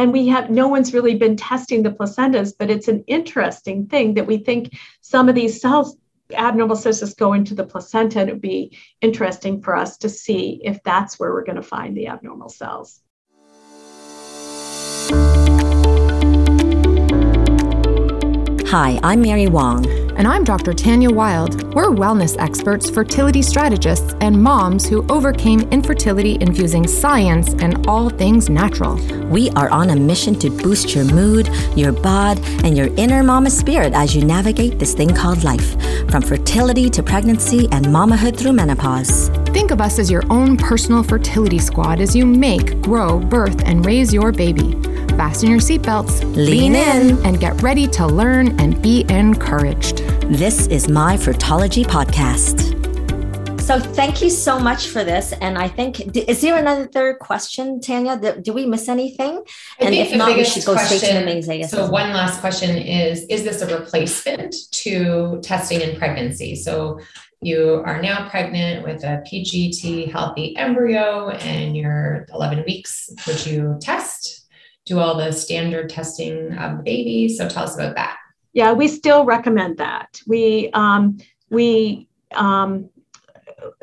and we have no one's really been testing the placentas, but it's an interesting thing that we think some of these cells abnormal cystis go into the placenta and it would be interesting for us to see if that's where we're going to find the abnormal cells. Hi, I'm Mary Wong. And I'm Dr. Tanya Wild. We're wellness experts, fertility strategists, and moms who overcame infertility infusing science and all things natural. We are on a mission to boost your mood, your bod, and your inner mama spirit as you navigate this thing called life, from fertility to pregnancy and mamahood through menopause. Think of us as your own personal fertility squad as you make, grow, birth, and raise your baby fasten your seatbelts, lean, lean in, and get ready to learn and be encouraged. This is my Fertology podcast. So thank you so much for this. And I think is there another question, Tanya? Do we miss anything? I and if not, we should go question, straight to the mosaic. So one last question is: Is this a replacement to testing in pregnancy? So you are now pregnant with a PGT healthy embryo and you're 11 weeks. Would you test? do all the standard testing of the baby. So tell us about that. Yeah, we still recommend that. We um, we um,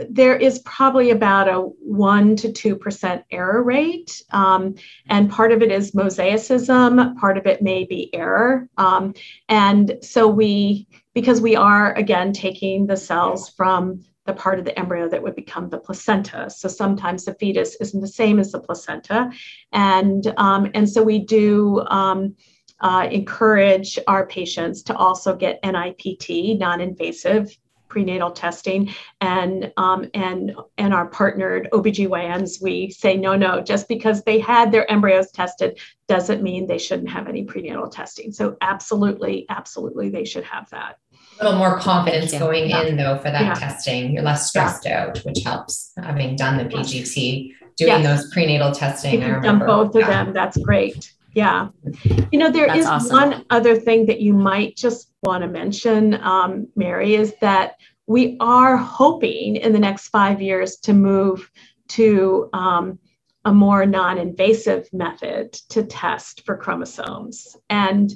there is probably about a one to two percent error rate, um, and part of it is mosaicism. Part of it may be error, um, and so we because we are again taking the cells from the part of the embryo that would become the placenta. So sometimes the fetus isn't the same as the placenta. And, um, and so we do um, uh, encourage our patients to also get NIPT, non invasive prenatal testing and um, and and our partnered OBGYNs we say no no just because they had their embryos tested doesn't mean they shouldn't have any prenatal testing so absolutely absolutely they should have that a little more confidence going yeah. in though for that yeah. testing. You're less stressed yeah. out, which helps having done the PGT, doing yes. those prenatal testing. If you've done both of them, that's great. Yeah. You know, there that's is awesome. one other thing that you might just want to mention, um, Mary, is that we are hoping in the next five years to move to um, a more non invasive method to test for chromosomes. And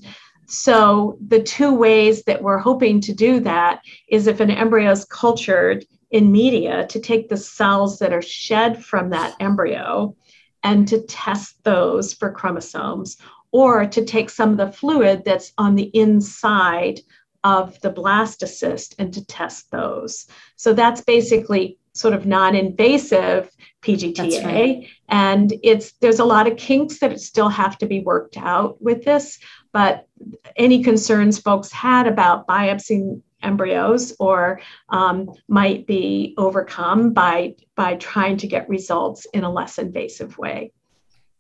so, the two ways that we're hoping to do that is if an embryo is cultured in media, to take the cells that are shed from that embryo and to test those for chromosomes, or to take some of the fluid that's on the inside of the blastocyst and to test those. So, that's basically sort of non-invasive PGTA right. and it's there's a lot of kinks that still have to be worked out with this but any concerns folks had about biopsying embryos or um, might be overcome by by trying to get results in a less invasive way.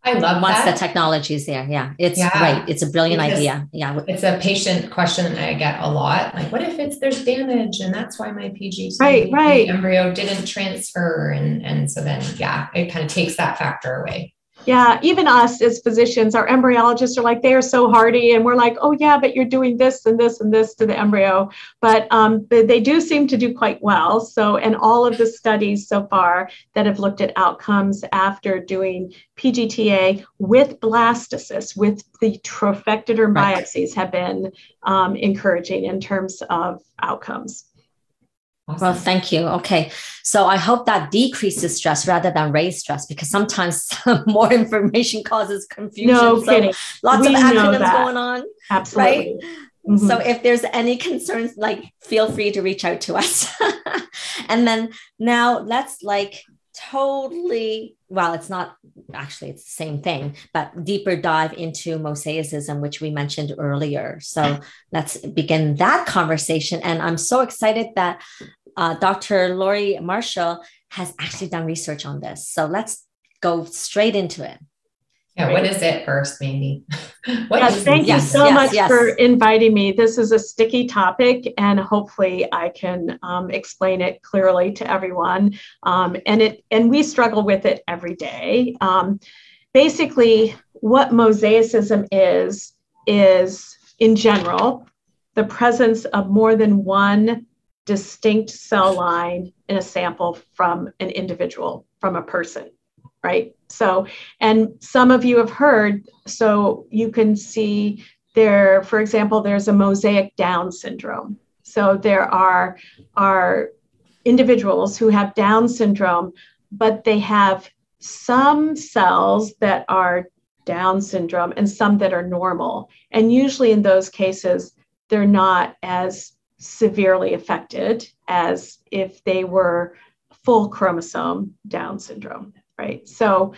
I love once that. the technology is there. Yeah, it's yeah. great. It's a brilliant because idea. Yeah, it's a patient question I get a lot. Like, what if it's there's damage and that's why my PGT right, right. embryo didn't transfer, and and so then yeah, it kind of takes that factor away. Yeah, even us as physicians, our embryologists are like, they are so hardy. And we're like, oh, yeah, but you're doing this and this and this to the embryo. But um, they do seem to do quite well. So, and all of the studies so far that have looked at outcomes after doing PGTA with blastocysts, with the trophectoderm biopsies, have been um, encouraging in terms of outcomes. Awesome. Well, thank you. Okay. So I hope that decreases stress rather than raise stress because sometimes more information causes confusion. No so kidding. Lots we of acronyms going on. Absolutely. Right? Mm-hmm. So if there's any concerns, like feel free to reach out to us. and then now let's like totally well it's not actually it's the same thing but deeper dive into mosaicism which we mentioned earlier so let's begin that conversation and i'm so excited that uh, Dr. Laurie Marshall has actually done research on this. So let's go straight into it. Yeah, what is it first, Mandy? what yes, thank you so yes, much yes. for inviting me. This is a sticky topic, and hopefully, I can um, explain it clearly to everyone. Um, and it and we struggle with it every day. Um, basically, what mosaicism is is in general the presence of more than one distinct cell line in a sample from an individual, from a person. right? So, and some of you have heard, so you can see there, for example, there's a mosaic Down syndrome. So there are, are individuals who have Down syndrome, but they have some cells that are Down syndrome and some that are normal. And usually in those cases, they're not as severely affected as if they were full chromosome Down syndrome, right? So,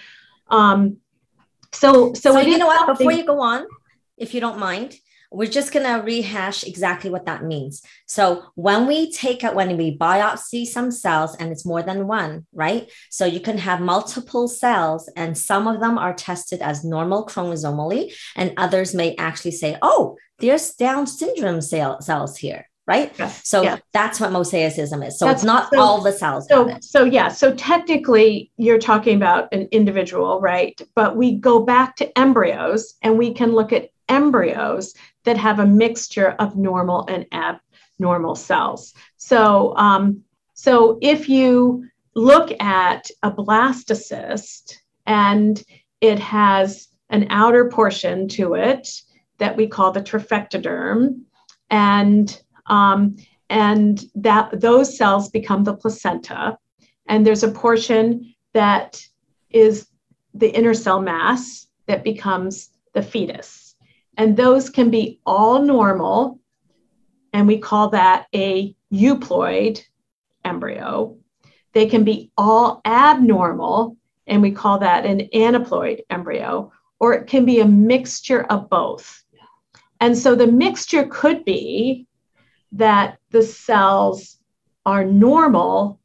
um, so, so, so you know what? Before you go on, if you don't mind, we're just going to rehash exactly what that means. So when we take out, when we biopsy some cells, and it's more than one, right? So you can have multiple cells, and some of them are tested as normal chromosomally, and others may actually say, oh, there's Down syndrome cell, cells here. Right. Yes. So yes. that's what mosaicism is. So that's, it's not so, all the cells. So, so yeah. So technically you're talking about an individual, right? But we go back to embryos and we can look at embryos that have a mixture of normal and abnormal cells. So, um, so if you look at a blastocyst and it has an outer portion to it that we call the trophectoderm, and um, and that those cells become the placenta, and there's a portion that is the inner cell mass that becomes the fetus. And those can be all normal, and we call that a euploid embryo. They can be all abnormal, and we call that an aneuploid embryo, or it can be a mixture of both. And so the mixture could be that the cells are normal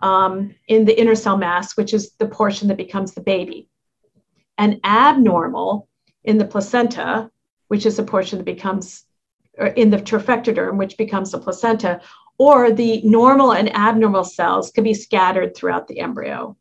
um, in the inner cell mass, which is the portion that becomes the baby, and abnormal in the placenta, which is a portion that becomes, or in the trophectoderm, which becomes the placenta, or the normal and abnormal cells could be scattered throughout the embryo.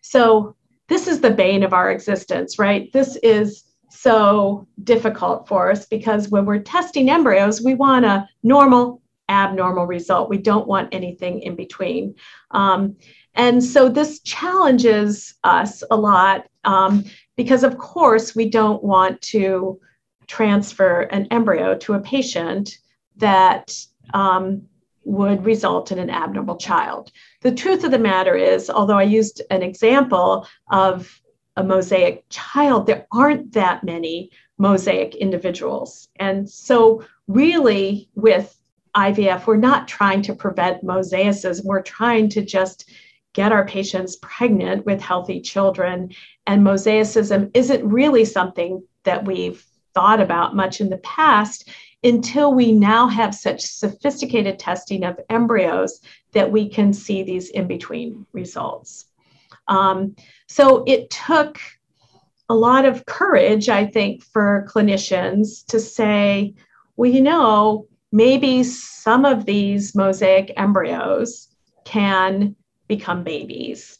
So this is the bane of our existence, right? This is so difficult for us because when we're testing embryos, we want a normal, abnormal result. We don't want anything in between. Um, and so this challenges us a lot um, because, of course, we don't want to transfer an embryo to a patient that um, would result in an abnormal child. The truth of the matter is, although I used an example of a mosaic child, there aren't that many mosaic individuals. And so, really, with IVF, we're not trying to prevent mosaicism, we're trying to just get our patients pregnant with healthy children. And mosaicism isn't really something that we've thought about much in the past until we now have such sophisticated testing of embryos that we can see these in between results. Um, so it took a lot of courage, I think, for clinicians to say, well, you know, maybe some of these mosaic embryos can become babies.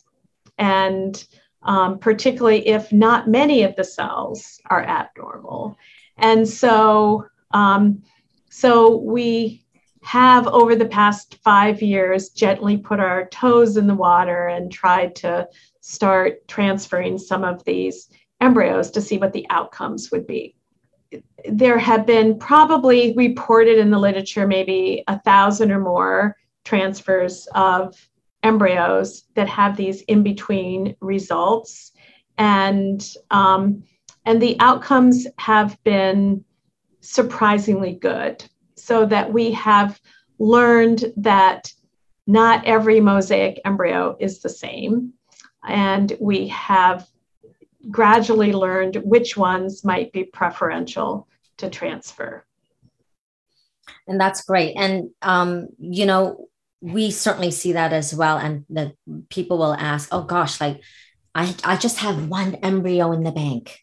And um, particularly if not many of the cells are abnormal. And so, um, so we have over the past five years gently put our toes in the water and tried to start transferring some of these embryos to see what the outcomes would be. There have been probably reported in the literature maybe a thousand or more transfers of embryos that have these in between results. And, um, and the outcomes have been surprisingly good, so that we have learned that not every mosaic embryo is the same. And we have gradually learned which ones might be preferential to transfer. And that's great. And, um, you know, we certainly see that as well. And the people will ask, oh gosh, like I, I just have one embryo in the bank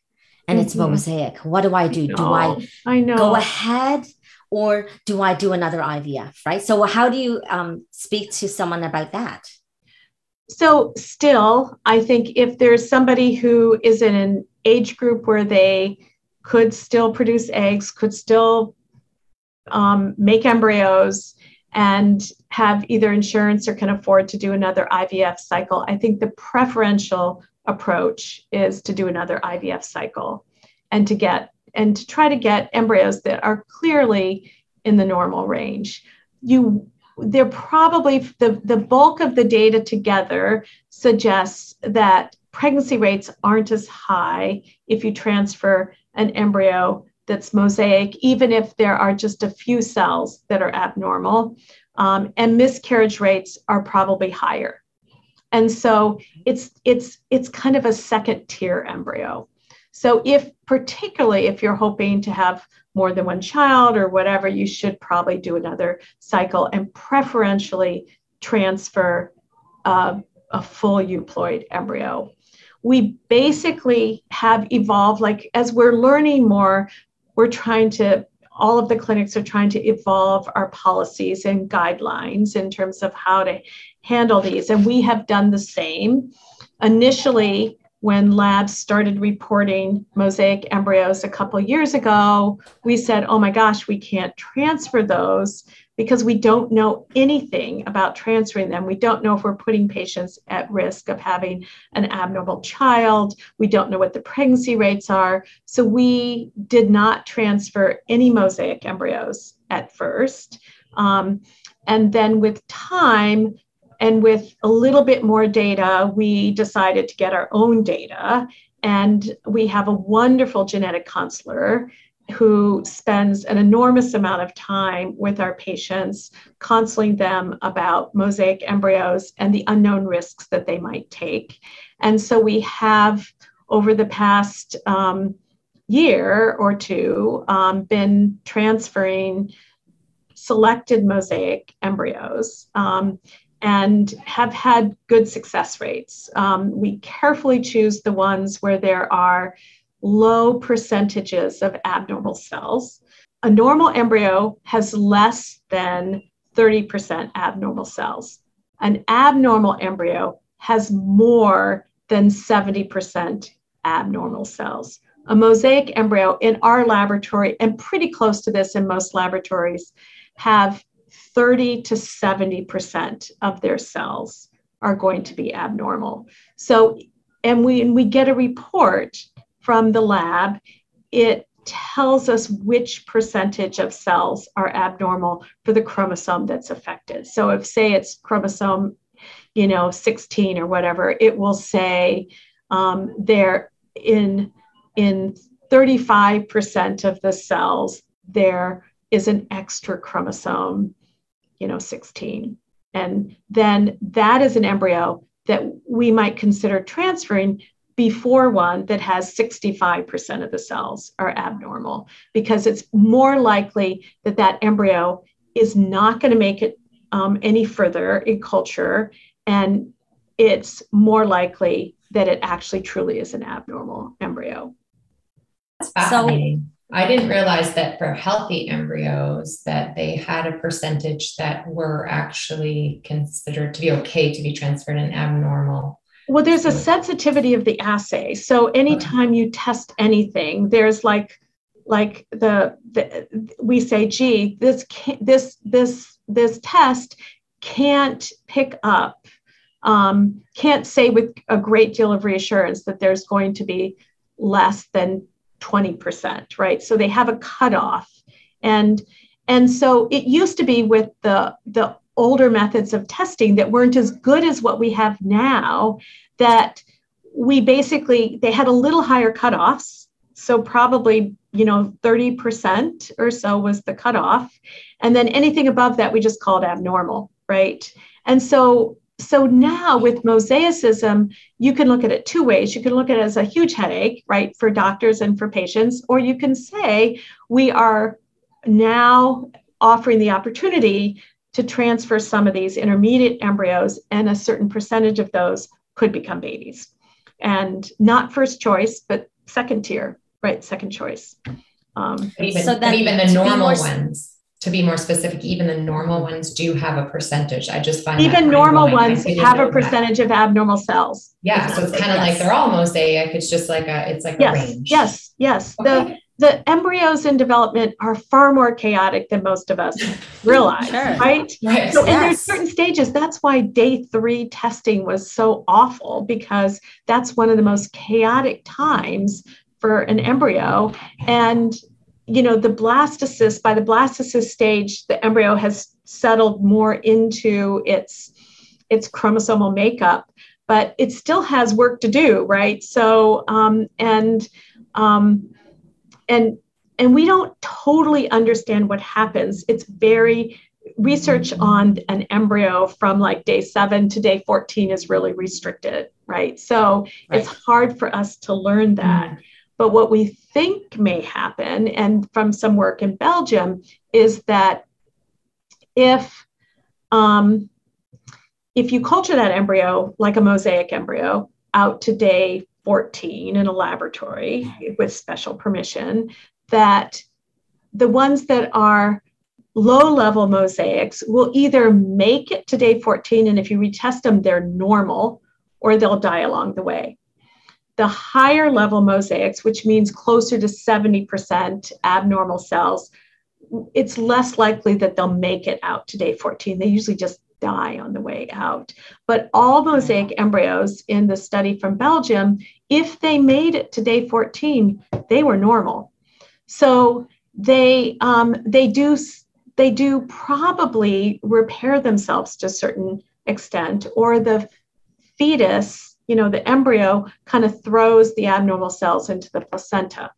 and mm-hmm. it's mosaic. What do I do? I do I, I know. go ahead or do I do another IVF? Right. So how do you um, speak to someone about that? So still, I think if there's somebody who is in an age group where they could still produce eggs, could still um, make embryos, and have either insurance or can afford to do another IVF cycle, I think the preferential approach is to do another IVF cycle and to get and to try to get embryos that are clearly in the normal range. You they're probably the, the bulk of the data together suggests that pregnancy rates aren't as high if you transfer an embryo that's mosaic, even if there are just a few cells that are abnormal. Um, and miscarriage rates are probably higher. And so it's it's it's kind of a second tier embryo. So if particularly if you're hoping to have more than one child or whatever, you should probably do another cycle and preferentially transfer uh, a full euploid embryo. We basically have evolved, like as we're learning more, we're trying to all of the clinics are trying to evolve our policies and guidelines in terms of how to handle these. And we have done the same. Initially, when labs started reporting mosaic embryos a couple years ago, we said, oh my gosh, we can't transfer those because we don't know anything about transferring them. We don't know if we're putting patients at risk of having an abnormal child. We don't know what the pregnancy rates are. So we did not transfer any mosaic embryos at first. Um, and then with time, and with a little bit more data, we decided to get our own data. And we have a wonderful genetic counselor who spends an enormous amount of time with our patients, counseling them about mosaic embryos and the unknown risks that they might take. And so we have, over the past um, year or two, um, been transferring selected mosaic embryos. Um, and have had good success rates. Um, we carefully choose the ones where there are low percentages of abnormal cells. A normal embryo has less than 30% abnormal cells. An abnormal embryo has more than 70% abnormal cells. A mosaic embryo in our laboratory, and pretty close to this in most laboratories, have 30 to 70% of their cells are going to be abnormal. So, and when we get a report from the lab, it tells us which percentage of cells are abnormal for the chromosome that's affected. So if say it's chromosome, you know, 16 or whatever, it will say um, there in in 35% of the cells there is an extra chromosome, you know, 16. And then that is an embryo that we might consider transferring before one that has 65% of the cells are abnormal because it's more likely that that embryo is not going to make it um, any further in culture and it's more likely that it actually truly is an abnormal embryo. So I didn't realize that for healthy embryos that they had a percentage that were actually considered to be okay to be transferred in abnormal well, there's a sensitivity of the assay. So anytime you test anything, there's like like the, the we say, gee, this this this this test can't pick up, um, can't say with a great deal of reassurance that there's going to be less than 20%, right? So they have a cutoff. And and so it used to be with the the older methods of testing that weren't as good as what we have now that we basically they had a little higher cutoffs so probably you know 30% or so was the cutoff and then anything above that we just called abnormal right and so so now with mosaicism you can look at it two ways you can look at it as a huge headache right for doctors and for patients or you can say we are now offering the opportunity to transfer some of these intermediate embryos, and a certain percentage of those could become babies. And not first choice, but second tier, right? Second choice. Um, even, so then even the normal more, ones, to be more specific, even the normal ones do have a percentage. I just find even normal ones have a percentage that. of abnormal cells. Yeah, so it's kind of yes. like they're all mosaic. It's just like a, it's like yes, a range. Yes, yes. Okay. The the embryos in development are far more chaotic than most of us realize, sure. right? right? So, yes. and there's certain stages. That's why day three testing was so awful because that's one of the most chaotic times for an embryo. And, you know, the blastocyst, by the blastocyst stage, the embryo has settled more into its its chromosomal makeup, but it still has work to do, right? So, um, and um, and and we don't totally understand what happens it's very research on an embryo from like day 7 to day 14 is really restricted right so right. it's hard for us to learn that mm. But what we think may happen and from some work in belgium is that if um, if you culture that embryo like a mosaic embryo out to day 14 in a laboratory with special permission that the ones that are low level mosaics will either make it to day 14 and if you retest them they're normal or they'll die along the way the higher level mosaics which means closer to 70% abnormal cells it's less likely that they'll make it out to day 14 they usually just die on the way out. But all mosaic embryos in the study from Belgium, if they made it to day 14, they were normal. So they um, they do they do probably repair themselves to a certain extent, or the fetus, you know, the embryo kind of throws the abnormal cells into the placenta.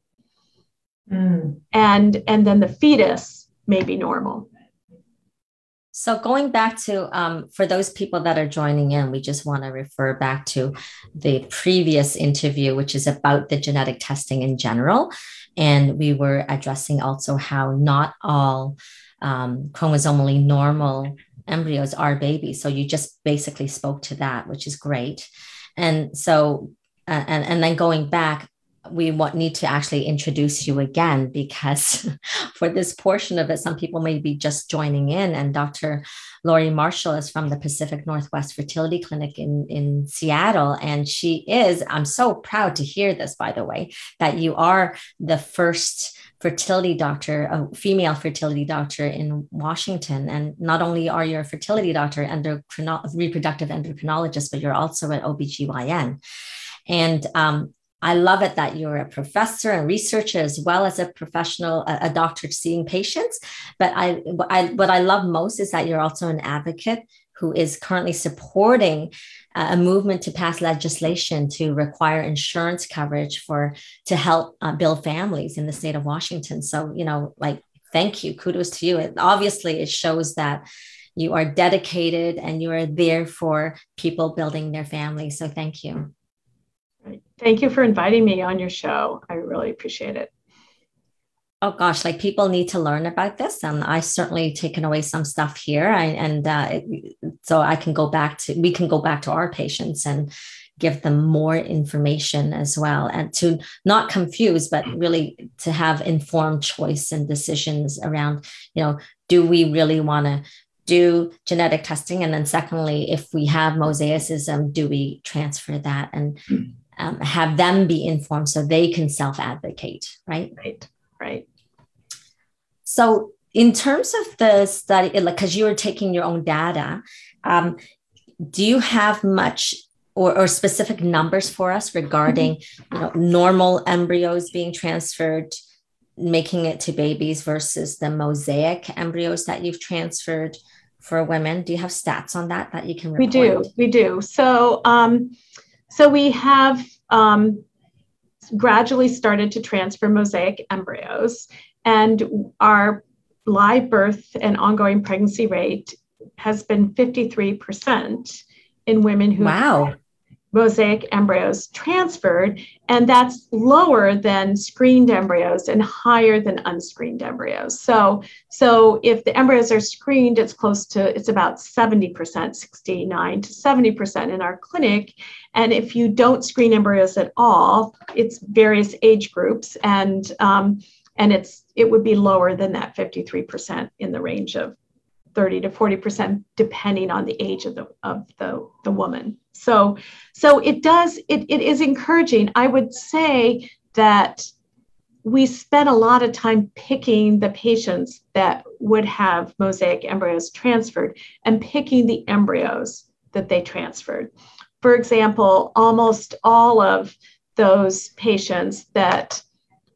Mm. And and then the fetus may be normal. So going back to um, for those people that are joining in, we just want to refer back to the previous interview, which is about the genetic testing in general, and we were addressing also how not all um, chromosomally normal embryos are babies. So you just basically spoke to that, which is great. And so, uh, and and then going back, we want, need to actually introduce you again because for this portion of it, some people may be just joining in. And Dr. Lori Marshall is from the Pacific Northwest Fertility Clinic in, in Seattle. And she is, I'm so proud to hear this, by the way, that you are the first fertility doctor, a female fertility doctor in Washington. And not only are you a fertility doctor, endocrino- reproductive endocrinologist, but you're also an OBGYN. And um, I love it that you're a professor and researcher as well as a professional, a, a doctor seeing patients. But I, I, what I love most is that you're also an advocate who is currently supporting uh, a movement to pass legislation to require insurance coverage for to help uh, build families in the state of Washington. So you know, like, thank you, kudos to you. It, obviously, it shows that you are dedicated and you are there for people building their families. So thank you. Thank you for inviting me on your show. I really appreciate it. Oh gosh, like people need to learn about this, and I certainly taken away some stuff here, I, and uh, it, so I can go back to we can go back to our patients and give them more information as well, and to not confuse, but really to have informed choice and decisions around, you know, do we really want to do genetic testing, and then secondly, if we have mosaicism, do we transfer that and mm um, have them be informed so they can self advocate, right? Right, right. So, in terms of the study, like because you were taking your own data, um, do you have much or, or, specific numbers for us regarding you know, normal embryos being transferred, making it to babies versus the mosaic embryos that you've transferred for women? Do you have stats on that that you can? Report? We do, we do. So. Um, so we have um, gradually started to transfer mosaic embryos, and our live birth and ongoing pregnancy rate has been 53% in women who wow mosaic embryos transferred, and that's lower than screened embryos and higher than unscreened embryos. So, so if the embryos are screened, it's close to it's about 70%, 69 to 70% in our clinic. And if you don't screen embryos at all, it's various age groups, and um, and it's it would be lower than that 53% in the range of 30 to 40% depending on the age of the of the, the woman so so it does it, it is encouraging i would say that we spent a lot of time picking the patients that would have mosaic embryos transferred and picking the embryos that they transferred. For example, almost all of those patients that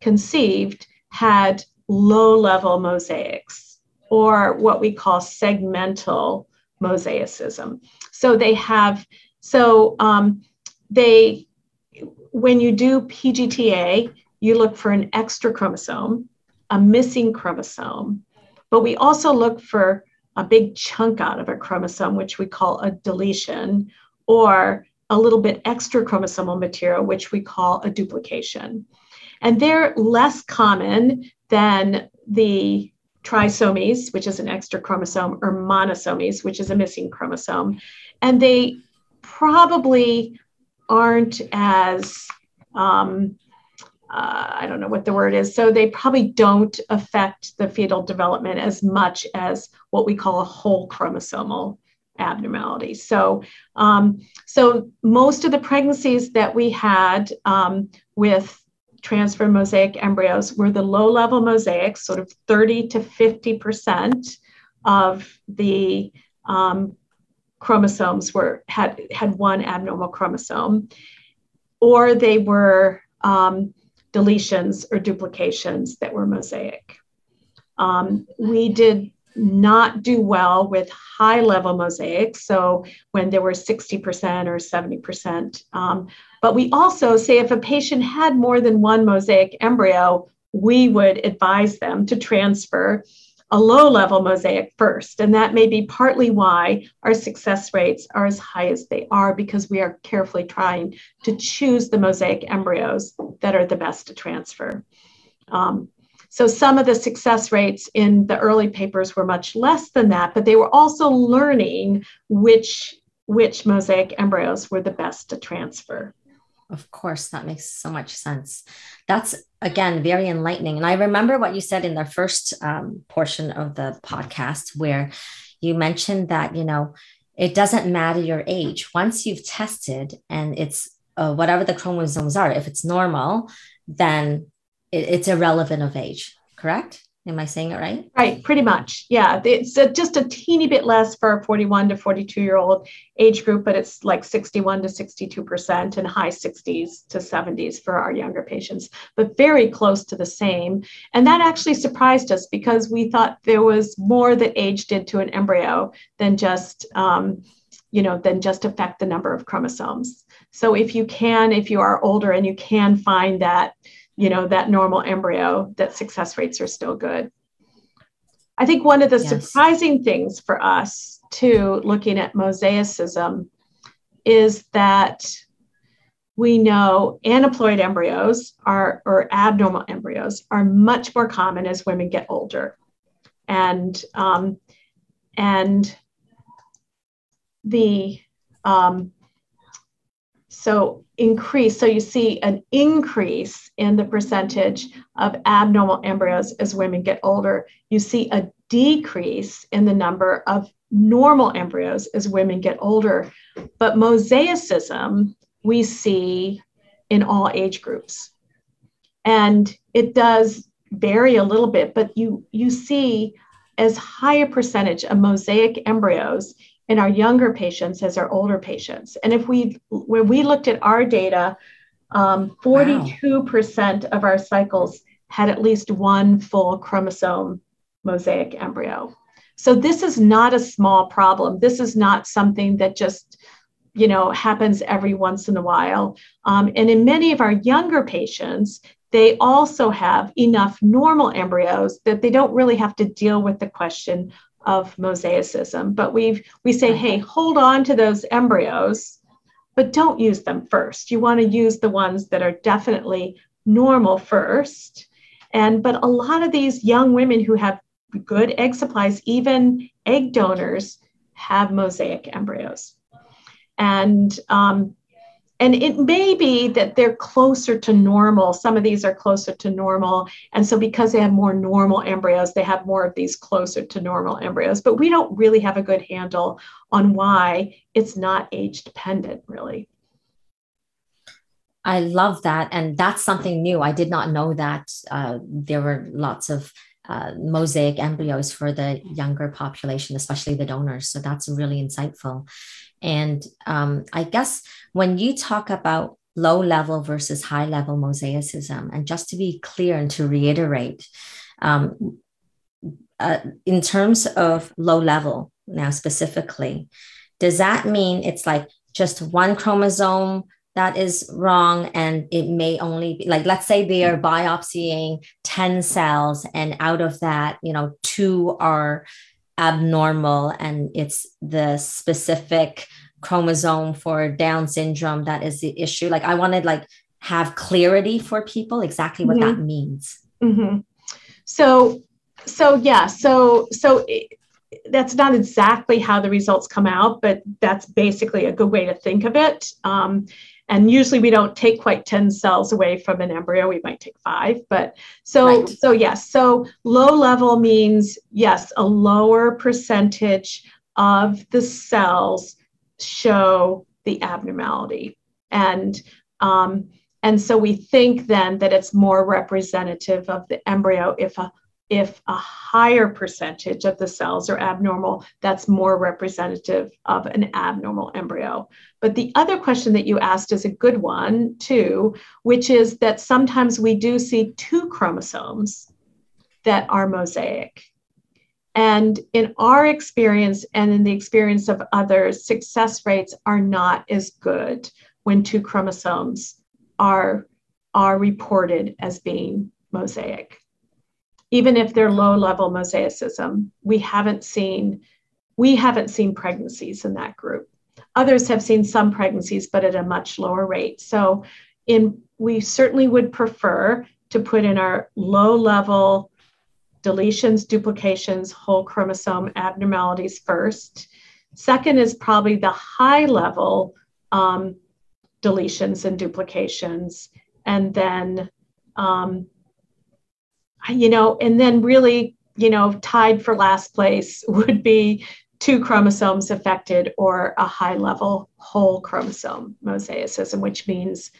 conceived had low level mosaics or what we call segmental mosaicism. So they have, so um, they, when you do PGTA, you look for an extra chromosome, a missing chromosome, but we also look for a big chunk out of a chromosome, which we call a deletion, or a little bit extra chromosomal material, which we call a duplication. And they're less common than the trisomies, which is an extra chromosome, or monosomies, which is a missing chromosome. And they probably aren't as um, uh, I don't know what the word is. So they probably don't affect the fetal development as much as what we call a whole chromosomal abnormality. So, um, so most of the pregnancies that we had um, with transfer mosaic embryos were the low level mosaics, sort of 30 to 50% of the um, chromosomes were had had one abnormal chromosome, or they were um, deletions or duplications that were mosaic. Um, we did not do well with high level mosaics, so when there were 60% or 70%. Um, but we also say if a patient had more than one mosaic embryo, we would advise them to transfer a low level mosaic first. And that may be partly why our success rates are as high as they are, because we are carefully trying to choose the mosaic embryos that are the best to transfer. Um, so some of the success rates in the early papers were much less than that, but they were also learning which, which mosaic embryos were the best to transfer. Of course, that makes so much sense. That's again very enlightening. And I remember what you said in the first um, portion of the podcast, where you mentioned that, you know, it doesn't matter your age. Once you've tested and it's uh, whatever the chromosomes are, if it's normal, then it, it's irrelevant of age, correct? Am I saying it right? Right, pretty much. Yeah, it's just a teeny bit less for a 41 to 42 year old age group, but it's like 61 to 62% and high 60s to 70s for our younger patients, but very close to the same. And that actually surprised us because we thought there was more that age did to an embryo than just, um, you know, than just affect the number of chromosomes. So if you can, if you are older and you can find that you know that normal embryo that success rates are still good i think one of the yes. surprising things for us too looking at mosaicism is that we know aneuploid embryos are or abnormal embryos are much more common as women get older and um, and the um, so increase, so you see an increase in the percentage of abnormal embryos as women get older. You see a decrease in the number of normal embryos as women get older. But mosaicism we see in all age groups. And it does vary a little bit, but you you see as high a percentage of mosaic embryos in our younger patients as our older patients. And if we, when we looked at our data, um, 42% wow. of our cycles had at least one full chromosome mosaic embryo. So this is not a small problem. This is not something that just, you know, happens every once in a while. Um, and in many of our younger patients, they also have enough normal embryos that they don't really have to deal with the question of mosaicism. But we we say, hey, hold on to those embryos, but don't use them first. You want to use the ones that are definitely normal first. And but a lot of these young women who have good egg supplies, even egg donors, have mosaic embryos. And um, and it may be that they're closer to normal. Some of these are closer to normal. And so, because they have more normal embryos, they have more of these closer to normal embryos. But we don't really have a good handle on why it's not age dependent, really. I love that. And that's something new. I did not know that uh, there were lots of uh, mosaic embryos for the younger population, especially the donors. So that's really insightful. And um, I guess when you talk about low level versus high level mosaicism, and just to be clear and to reiterate, um, uh, in terms of low level now specifically, does that mean it's like just one chromosome that is wrong and it may only be like let's say they are biopsying 10 cells and out of that you know two are abnormal and it's the specific chromosome for down syndrome that is the issue like i wanted like have clarity for people exactly what mm-hmm. that means mm-hmm. so so yeah so so it, that's not exactly how the results come out but that's basically a good way to think of it um, and usually we don't take quite 10 cells away from an embryo we might take five but so right. so yes so low level means yes a lower percentage of the cells show the abnormality and um, and so we think then that it's more representative of the embryo if a if a higher percentage of the cells are abnormal, that's more representative of an abnormal embryo. But the other question that you asked is a good one, too, which is that sometimes we do see two chromosomes that are mosaic. And in our experience and in the experience of others, success rates are not as good when two chromosomes are, are reported as being mosaic even if they're low level mosaicism, we haven't seen we haven't seen pregnancies in that group. Others have seen some pregnancies, but at a much lower rate. So in we certainly would prefer to put in our low level deletions, duplications, whole chromosome abnormalities first. Second is probably the high level um, deletions and duplications. And then um, you know, and then really, you know, tied for last place would be two chromosomes affected or a high level whole chromosome mosaicism, which means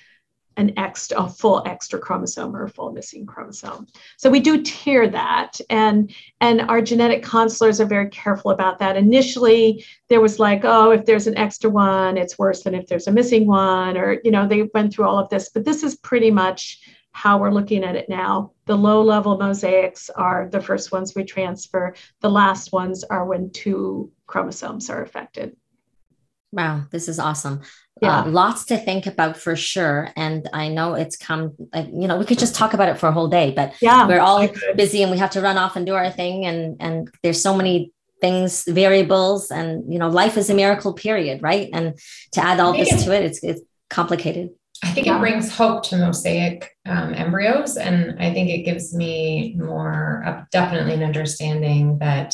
an extra, a full extra chromosome or a full missing chromosome. So we do tier that, and and our genetic counselors are very careful about that. Initially, there was like, oh, if there's an extra one, it's worse than if there's a missing one, or you know, they went through all of this. But this is pretty much how we're looking at it now. The low level mosaics are the first ones we transfer. The last ones are when two chromosomes are affected. Wow, this is awesome. Yeah. Uh, lots to think about for sure. And I know it's come, like, you know, we could just talk about it for a whole day, but yeah, we're all busy and we have to run off and do our thing. And, and there's so many things, variables, and, you know, life is a miracle period, right? And to add all this to it, it's, it's complicated. I think it brings hope to mosaic um, embryos. And I think it gives me more, uh, definitely an understanding that,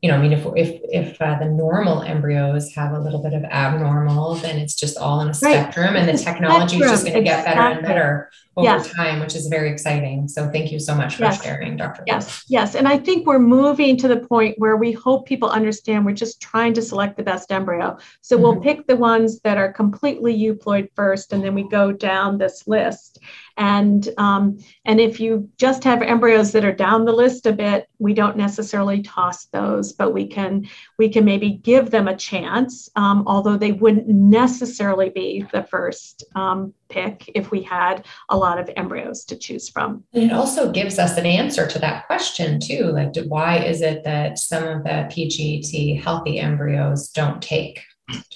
you know, I mean, if, if, if uh, the normal embryos have a little bit of abnormal, then it's just all in a spectrum right. and the technology spectrum. is just going to get better and better over yes. time, which is very exciting. So thank you so much for yes. sharing, Dr. Yes, yes. And I think we're moving to the point where we hope people understand we're just trying to select the best embryo. So mm-hmm. we'll pick the ones that are completely euploid first, and then we go down this list. And um, and if you just have embryos that are down the list a bit, we don't necessarily toss those, but we can we can maybe give them a chance, um, although they wouldn't necessarily be the first um, pick if we had a lot of embryos to choose from. And it also gives us an answer to that question too. Like, why is it that some of the PGT healthy embryos don't take?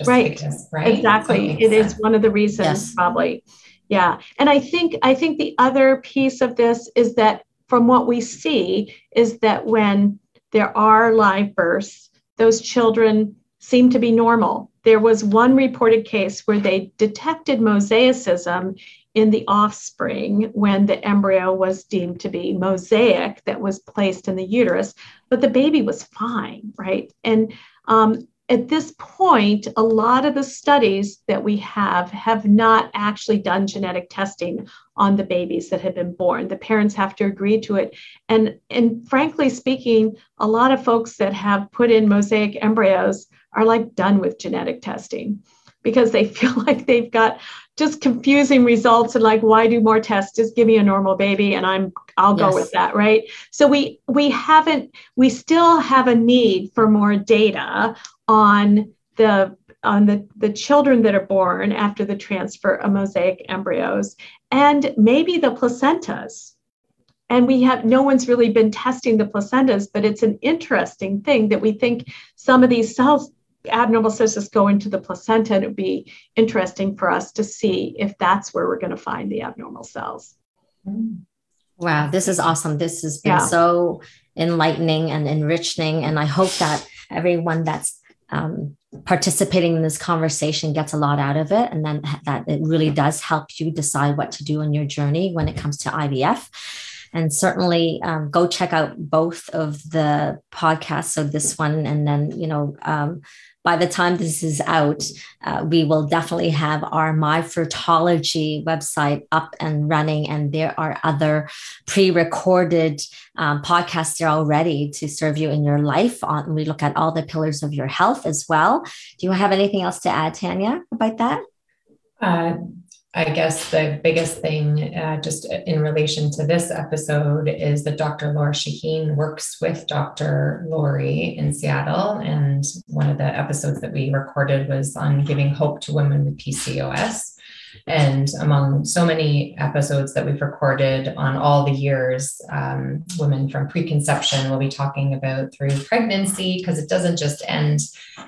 right. Because, right. Exactly. It sense. is one of the reasons, yes. probably. Yeah. And I think I think the other piece of this is that from what we see is that when there are live births, those children seem to be normal. There was one reported case where they detected mosaicism in the offspring when the embryo was deemed to be mosaic that was placed in the uterus, but the baby was fine, right? And um, at this point, a lot of the studies that we have have not actually done genetic testing on the babies that have been born. The parents have to agree to it. And, and frankly speaking, a lot of folks that have put in mosaic embryos are like done with genetic testing. Because they feel like they've got just confusing results and like why do more tests? Just give me a normal baby and i'm i'll yes. go with that right? So we we haven't we still have a need for more data on the on the, the children that are born after the transfer of mosaic embryos and maybe the placentas. And we have no one's really been testing the placentas but it's an interesting thing that we think some of these cells abnormal cystis go into the placenta and it would be interesting for us to see if that's where we're going to find the abnormal cells. Wow this is awesome. This has been yeah. so enlightening and enriching and i hope that everyone that's um, participating in this conversation gets a lot out of it and then that it really does help you decide what to do in your journey when it comes to ivf and certainly um, go check out both of the podcasts so this one and then you know um, by the time this is out, uh, we will definitely have our My Fertology website up and running. And there are other pre recorded um, podcasts there already to serve you in your life. On, we look at all the pillars of your health as well. Do you have anything else to add, Tanya, about that? Uh, I guess the biggest thing, uh, just in relation to this episode, is that Dr. Laura Shaheen works with Dr. Lori in Seattle. And one of the episodes that we recorded was on giving hope to women with PCOS. And among so many episodes that we've recorded on all the years, um, women from preconception will be talking about through pregnancy, because it doesn't just end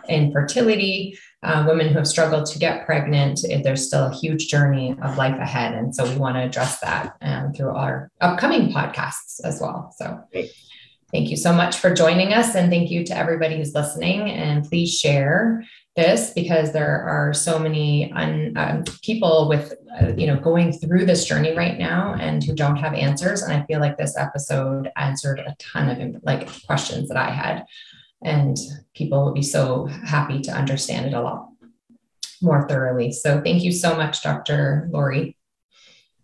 in fertility uh, women who have struggled to get pregnant, there's still a huge journey of life ahead. And so we want to address that um, through our upcoming podcasts as well. So thank you so much for joining us. And thank you to everybody who's listening. And please share this because there are so many un, um, people with uh, you know going through this journey right now and who don't have answers and i feel like this episode answered a ton of like questions that i had and people will be so happy to understand it a lot more thoroughly. So thank you so much, Dr. Lori.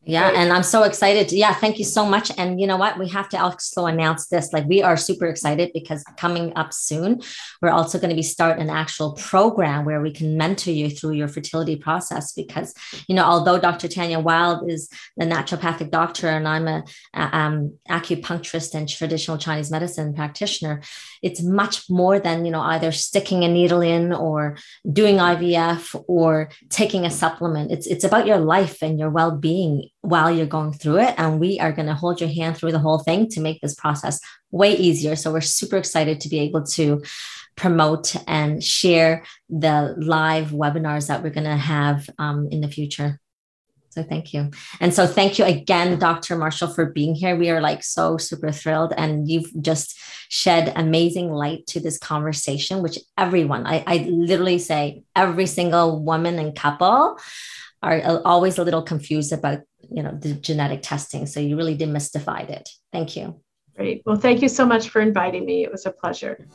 Yeah, and I'm so excited. Yeah, thank you so much. And you know what? We have to also announce this. Like, we are super excited because coming up soon, we're also going to be start an actual program where we can mentor you through your fertility process. Because you know, although Dr. Tanya Wild is the naturopathic doctor and I'm a, a um, acupuncturist and traditional Chinese medicine practitioner, it's much more than you know either sticking a needle in or doing IVF or taking a supplement. It's it's about your life and your well being while you're going through it. And we are going to hold your hand through the whole thing to make this process way easier. So we're super excited to be able to promote and share the live webinars that we're going to have um, in the future. So thank you. And so thank you again, Dr. Marshall, for being here. We are like so super thrilled. And you've just shed amazing light to this conversation, which everyone, I, I literally say every single woman and couple are always a little confused about you know the genetic testing. So you really demystified it. Thank you. Great. Well thank you so much for inviting me. It was a pleasure.